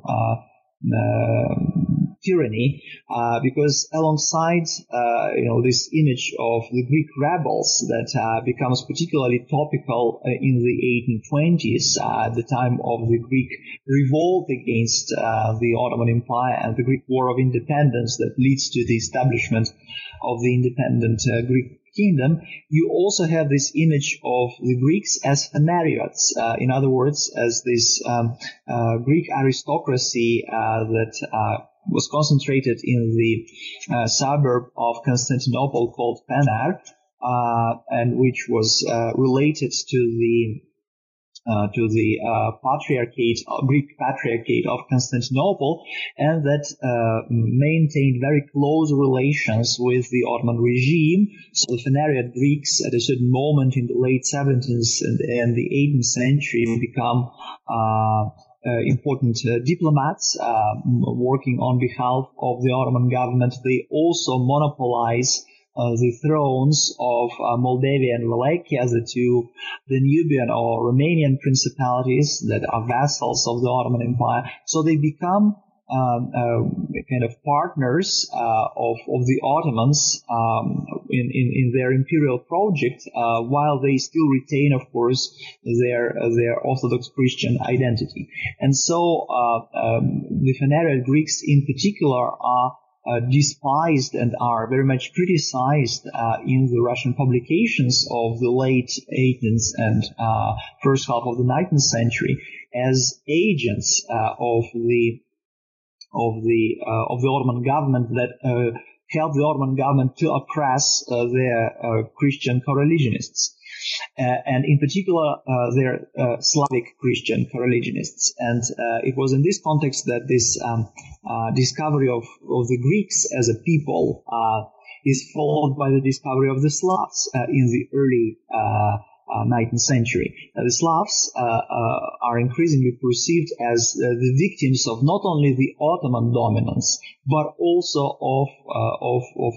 tyranny, uh, because alongside uh, you know this image of the Greek rebels that uh, becomes particularly topical uh, in the 1820s uh, at the time of the Greek revolt against uh, the Ottoman Empire and the Greek War of Independence that leads to the establishment of the independent Greek kingdom, you also have this image of the Greeks as Phanariots. Uh, in other words, as this um, uh, Greek aristocracy uh, that uh, was concentrated in the uh, suburb of Constantinople called Phanar, uh, and which was related to the uh, to the uh, patriarchate, uh, Greek patriarchate of Constantinople, and that uh, maintained very close relations with the Ottoman regime. So the Phanariot Greeks, at a certain moment in the late 17th and, and the 18th century, become uh, uh, important uh, diplomats uh, working on behalf of the Ottoman government. They also monopolize uh, the thrones of uh, Moldavia and Wallachia, the two Danubian or Romanian principalities that are vassals of the Ottoman Empire. So they become um, uh, kind of partners uh, of, of the Ottomans um, in, in, in, their imperial project, uh, while they still retain, of course, their their Orthodox Christian identity. And so uh, um, the Phanariot Greeks, in particular, are uh, despised and are very much criticized uh, in the Russian publications of the late 18th and uh, first half of the 19th century as agents uh, of the of the uh, of the Ottoman government that uh, helped the Ottoman government to oppress their Christian co-religionists. Uh, and in particular, uh, uh, Slavic Christian co-religionists. And it was in this context that this um, discovery of, of the Greeks as a people is followed by the discovery of the Slavs in the early uh, 19th century. Uh, the Slavs uh, are increasingly perceived as the victims of not only the Ottoman dominance, but also of of of,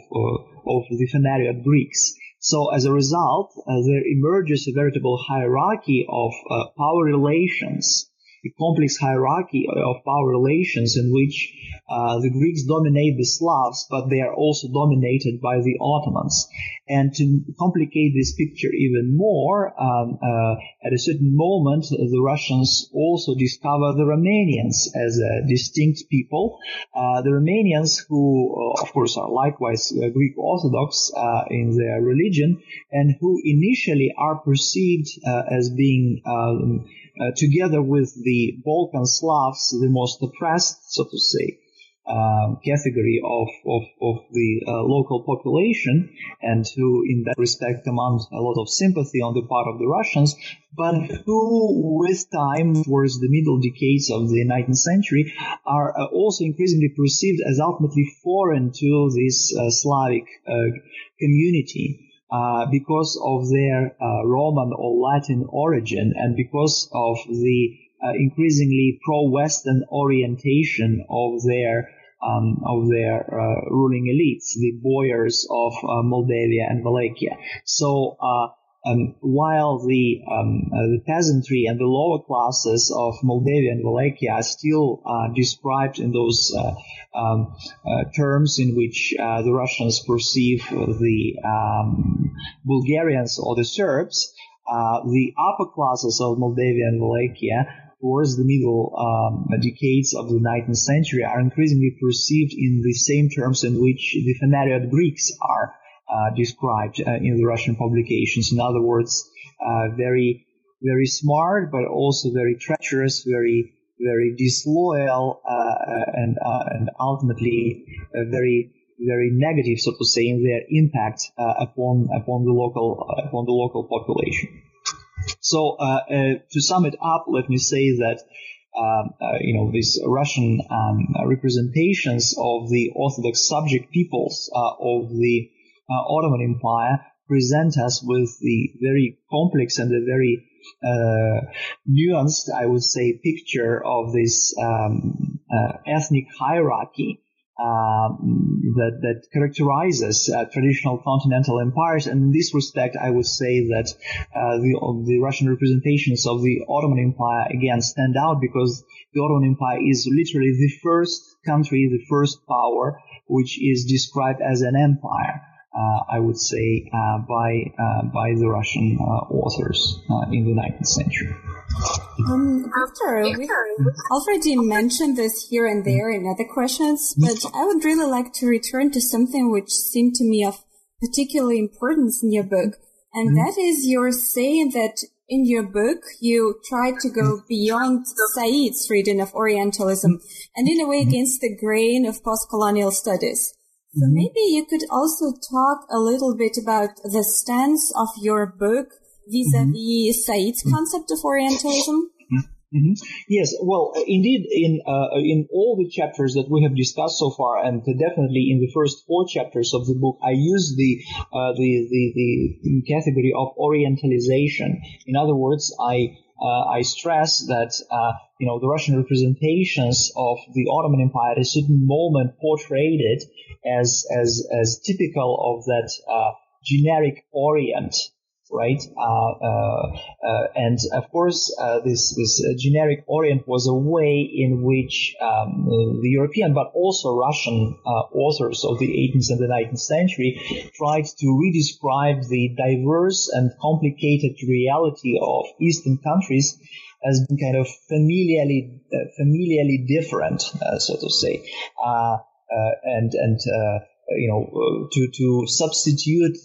of the Phanariot Greeks. So as a result, uh, there emerges a veritable hierarchy of uh, power relations a complex hierarchy of power relations in which uh, the Greeks dominate the Slavs, but they are also dominated by the Ottomans. And to complicate this picture even more, um, uh, at a certain moment, the Russians also discover the Romanians as a distinct people. Uh, the Romanians, who uh, of course are likewise uh, Greek Orthodox uh, in their religion, and who initially are perceived as being um, uh, together with the Balkan Slavs, the most oppressed, so to say, um, category of, of, of the uh, local population and who in that respect command a lot of sympathy on the part of the Russians, but who with time towards the middle decades of the 19th century are uh, also increasingly perceived as ultimately foreign to this uh, Slavic uh, community. Uh, because of their uh, Roman or Latin origin and because of the uh, increasingly pro-Western orientation of their um, of their uh, ruling elites, the boyars of uh, Moldavia and Wallachia. So um, while the um, uh, the peasantry and the lower classes of Moldavia and Wallachia are still uh, described in those uh, um, uh, terms in which uh, the Russians perceive the um, Bulgarians or the Serbs, uh, the upper classes of Moldavia and Wallachia towards the middle um, decades of the 19th century are increasingly perceived in the same terms in which the Phanariot Greeks are described uh, in the Russian publications. In other words, uh, very, very smart, but also very treacherous, very, very disloyal, and and ultimately very very negative, so to say, in their impact uh, upon upon the local uh, upon the local population. So uh, to sum it up, let me say that um, you know these Russian um, representations of the Orthodox subject peoples of the uh, Ottoman Empire present us with the very complex and the very uh, nuanced, I would say, picture of this um, uh, ethnic hierarchy um, that that characterizes uh, traditional continental empires. And in this respect, I would say that uh, the the Russian representations of the Ottoman Empire again stand out because the Ottoman Empire is literally the first country, the first power which is described as an empire. Uh, I would say uh, by uh, by the Russian uh, authors in the 19th century. Um, Victor, we already mentioned this here and there in other questions, but I would really like to return to something which seemed to me of particular importance in your book, and mm-hmm. that is your saying that in your book you try to go beyond Said's reading of Orientalism and in a way against the grain of post-colonial studies. So mm-hmm. maybe you could also talk a little bit about the stance of your book vis-a-vis Said's concept of Orientalism. Mm-hmm. Yes, well, indeed, in uh, in all the chapters that we have discussed so far, and definitely in the first four chapters of the book, I use the uh, the, the the category of orientalization. In other words, I uh, I stress that uh, you know the Russian representations of the Ottoman Empire at a certain moment portrayed it as as as typical of that uh, generic Orient right? Uh, uh, uh, and of course, this this generic Orient was a way in which um, the European, but also Russian authors of the 18th and the 19th century tried to redescribe the diverse and complicated reality of Eastern countries as being kind of familiarly uh, familiarly different, uh, so to say, uh, and and you know to to substitute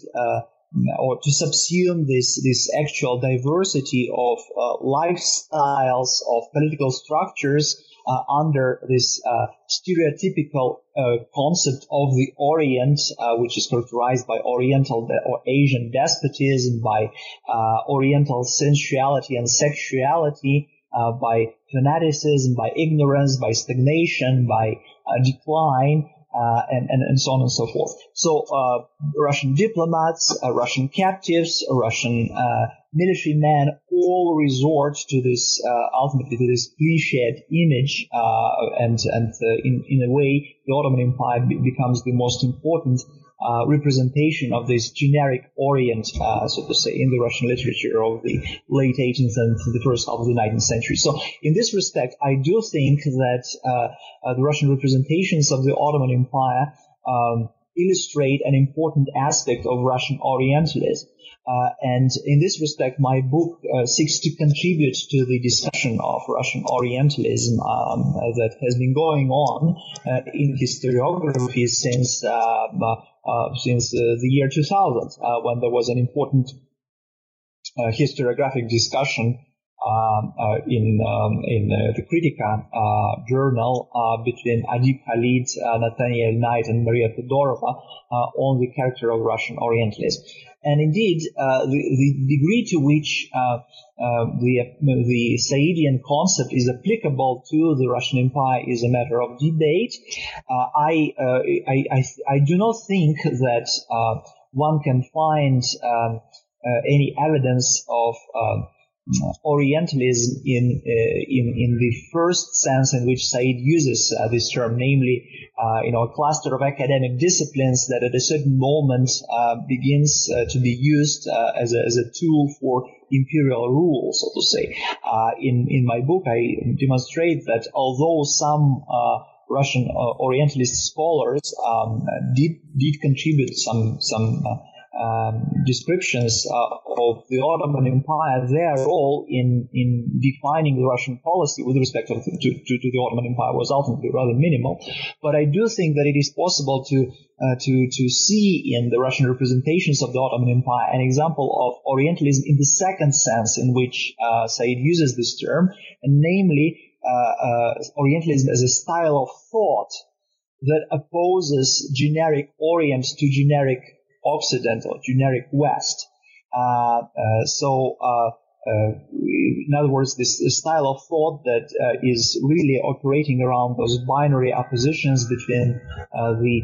or to subsume this this actual diversity of uh, lifestyles of political structures uh, under this uh, stereotypical uh, concept of the Orient, uh, which is characterized by Oriental de- or Asian despotism, by uh, Oriental sensuality and sexuality, by fanaticism, by ignorance, by stagnation, by decline, uh, and, and, and so on and so forth. So uh, Russian diplomats, uh, Russian captives, Russian uh, military men all resort to this uh, ultimately to this cliched image, uh, and and in in a way the Ottoman Empire becomes the most important uh, representation of this generic Orient, uh, so to say, in the Russian literature of the late 18th and the first half of the 19th century. So, in this respect, I do think that uh, uh the Russian representations of the Ottoman Empire um, illustrate an important aspect of Russian Orientalism. Uh, and in this respect, my book uh, seeks to contribute to the discussion of Russian Orientalism um, that has been going on uh, in historiography since uh, since uh, the year 2000, uh, when there was an important historiographic discussion um, uh, in um, in uh, the Kritika uh, journal between Adeeb Khalid, Nathaniel Knight, and Maria Todorova on the character of Russian Orientalism. And indeed, the, the degree to which uh, the the Saidian concept is applicable to the Russian Empire is a matter of debate. Uh, I, uh, I, I I do not think that uh, one can find um, uh, any evidence of um, Orientalism in uh, in in the first sense in which Said uses uh, this term, namely, uh, you know, a cluster of academic disciplines that at a certain moment uh, begins uh, to be used uh, as a as a tool for imperial rule, so to say. Uh, in in my book, I demonstrate that although some uh, Russian uh, Orientalist scholars um, did did contribute some some um, descriptions uh, of the Ottoman Empire, their role in, in defining the Russian policy with respect to, to, to, the Ottoman Empire was ultimately rather minimal. But I do think that it is possible to uh, to to see in the Russian representations of the Ottoman Empire an example of Orientalism in the second sense in which uh, Said uses this term, and namely uh, uh, Orientalism as a style of thought that opposes generic Orient to generic Occidental, generic West. Uh, uh, so, uh, in other words, this, style of thought that is really operating around those binary oppositions between the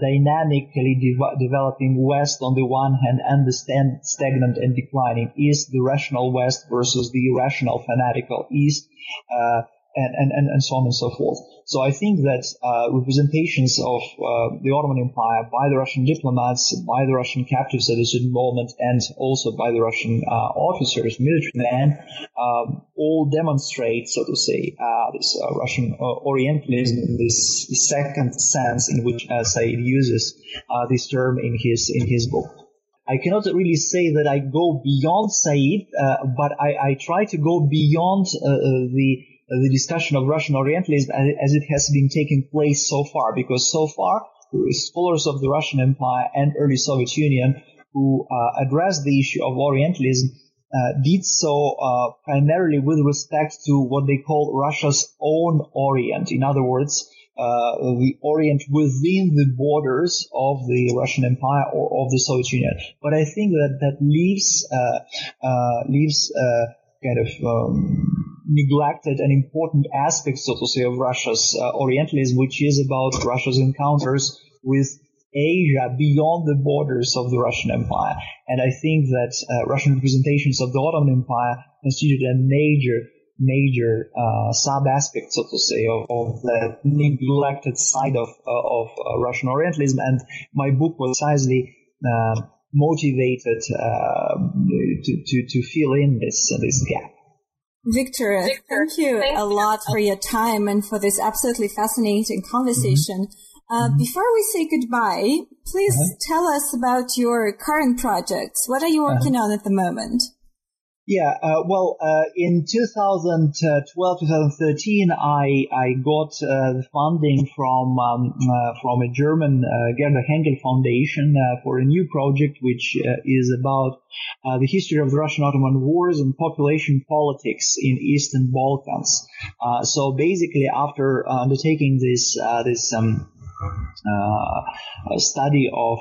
dynamically de- developing West on the one hand and the stand- stagnant and declining East, the rational West versus the irrational fanatical East. Uh, and, and, and so on and so forth. So I think that uh, representations of uh, the Ottoman Empire by the Russian diplomats, by the Russian captives at certain moment, and also by the Russian uh, officers, military men, um, all demonstrate, so to say, uh, this uh, Russian uh, Orientalism in this second sense in which Said uses this term in his in his book. I cannot really say that I go beyond Said, but I, I, try to go beyond the uh, the discussion of Russian Orientalism as it has been taking place so far, because so far scholars of the Russian Empire and early Soviet Union who uh, addressed the issue of Orientalism uh, did so uh, primarily with respect to what they call Russia's own Orient. In other words, uh, the Orient within the borders of the Russian Empire or of the Soviet Union. But I think that that leaves uh, leaves kind of um, neglected an important aspect, so to say, of Russia's uh, Orientalism, which is about Russia's encounters with Asia beyond the borders of the Russian Empire. And I think that uh, Russian representations of the Ottoman Empire constituted a major, major uh, sub-aspect, so to say, of, of the neglected side of, uh, of uh, Russian Orientalism. And my book was precisely uh, motivated uh, to, to, to fill in this, uh, this gap. Victor, Victor thank you thank a lot for your time and for this absolutely fascinating conversation. Mm-hmm. Uh, mm-hmm. Before we say goodbye, please uh-huh. tell us about your current projects. What are you working uh-huh. on at the moment? Yeah, uh, well, uh, in 2012, 2013, I I got uh, funding from um, uh, from a German uh, Gerda Henkel Foundation uh, for a new project, which is about the history of the Russian-Ottoman wars and population politics in Eastern Balkans. so basically, after undertaking this this um, study of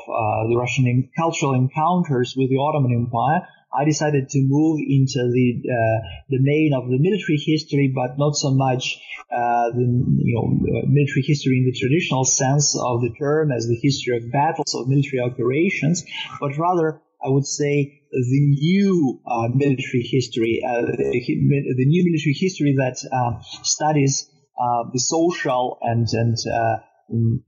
the Russian cultural encounters with the Ottoman Empire, I decided to move into the uh, domain of the military history, but not so much uh, the you know uh, military history in the traditional sense of the term as the history of battles or military operations, but rather I would say the new uh, military history, uh, the, the, new military history that uh, studies the social and and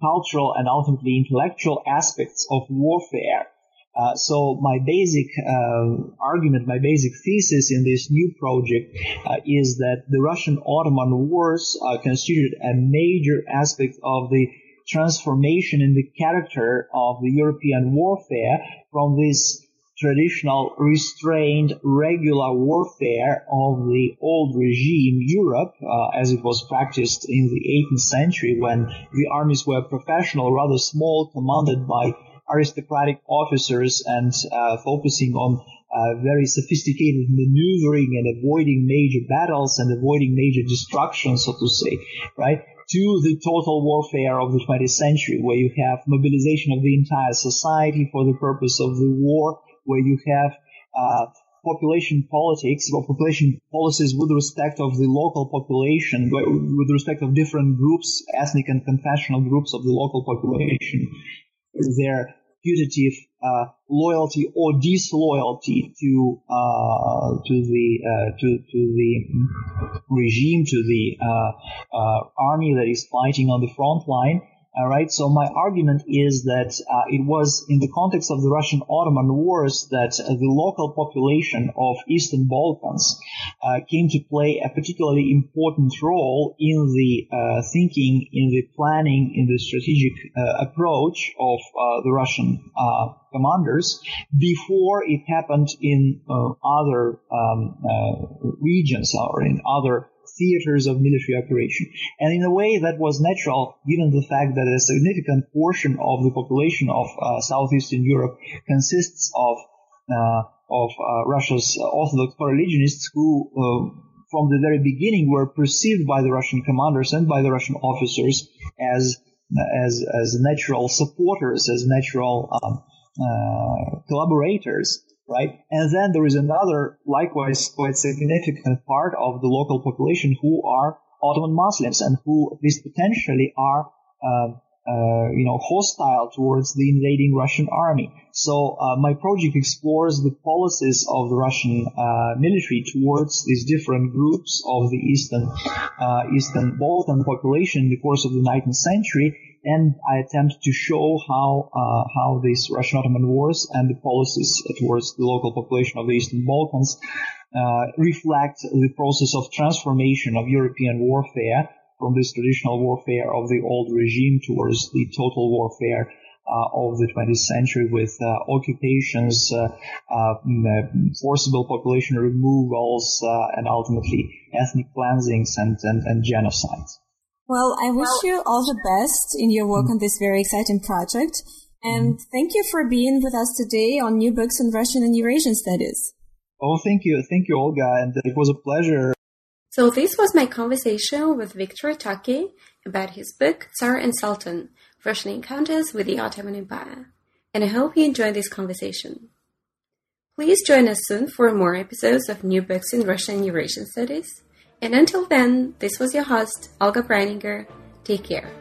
cultural and ultimately intellectual aspects of warfare uh, so my basic uh, argument, my basic thesis in this new project uh, is that the Russian-Ottoman wars constituted a major aspect of the transformation in the character of the European warfare from this traditional restrained regular warfare of the old regime Europe uh, as it was practiced in the 18th century when the armies were professional, rather small, commanded by aristocratic officers and uh, focusing on uh, very sophisticated maneuvering and avoiding major battles and avoiding major destruction, so to say, right? To the total warfare of the 20th century, where you have mobilization of the entire society for the purpose of the war, where you have uh, population politics or population policies with respect of the local population, with respect of different groups, ethnic and confessional groups of the local population their putative uh, loyalty or disloyalty to uh, to the uh, to to the regime, to the uh, uh, army that is fighting on the front line, all right. So my argument is that uh, it was in the context of the Russian-Ottoman wars that uh, the local population of Eastern Balkans uh, came to play a particularly important role in the uh, thinking, in the planning, in the strategic uh, approach of uh, the Russian commanders before it happened in other um, regions or in other theaters of military operation. And in a way that was natural given the fact that a significant portion of the population of uh, southeastern Europe consists of uh, of uh, Russia's Orthodox religionists who uh, from the very beginning were perceived by the Russian commanders and by the Russian officers as as as natural supporters, as natural um, uh, collaborators right? And then there is another, likewise, quite significant part of the local population who are Ottoman Muslims and who, at least potentially, are um, uh, you know, hostile towards the invading Russian army. So uh, my project explores the policies of the Russian uh, military towards these different groups of the Eastern uh, Eastern Balkan population in the course of the 19th century, and I attempt to show how uh, how these Russian-Ottoman wars and the policies towards the local population of the Eastern Balkans uh, reflect the process of transformation of European warfare from this traditional warfare of the old regime towards the total warfare uh, of the 20th century with uh, occupations, uh, uh forcible population removals, uh, and ultimately ethnic cleansings and, and, and genocides. Well, I wish you all the best in your work on this very exciting project. And mm-hmm. thank you for being with us today on New Books in Russian and Eurasian Studies. Oh, thank you. Thank you, Olga. And it was a pleasure so this was my conversation with Victor Taki about his book Tsar and Sultan, Russian Encounters with the Ottoman Empire. And I hope you enjoyed this conversation. Please join us soon for more episodes of New Books in Russian and Eurasian Studies. And until then, this was your host, Olga Breininger. Take care.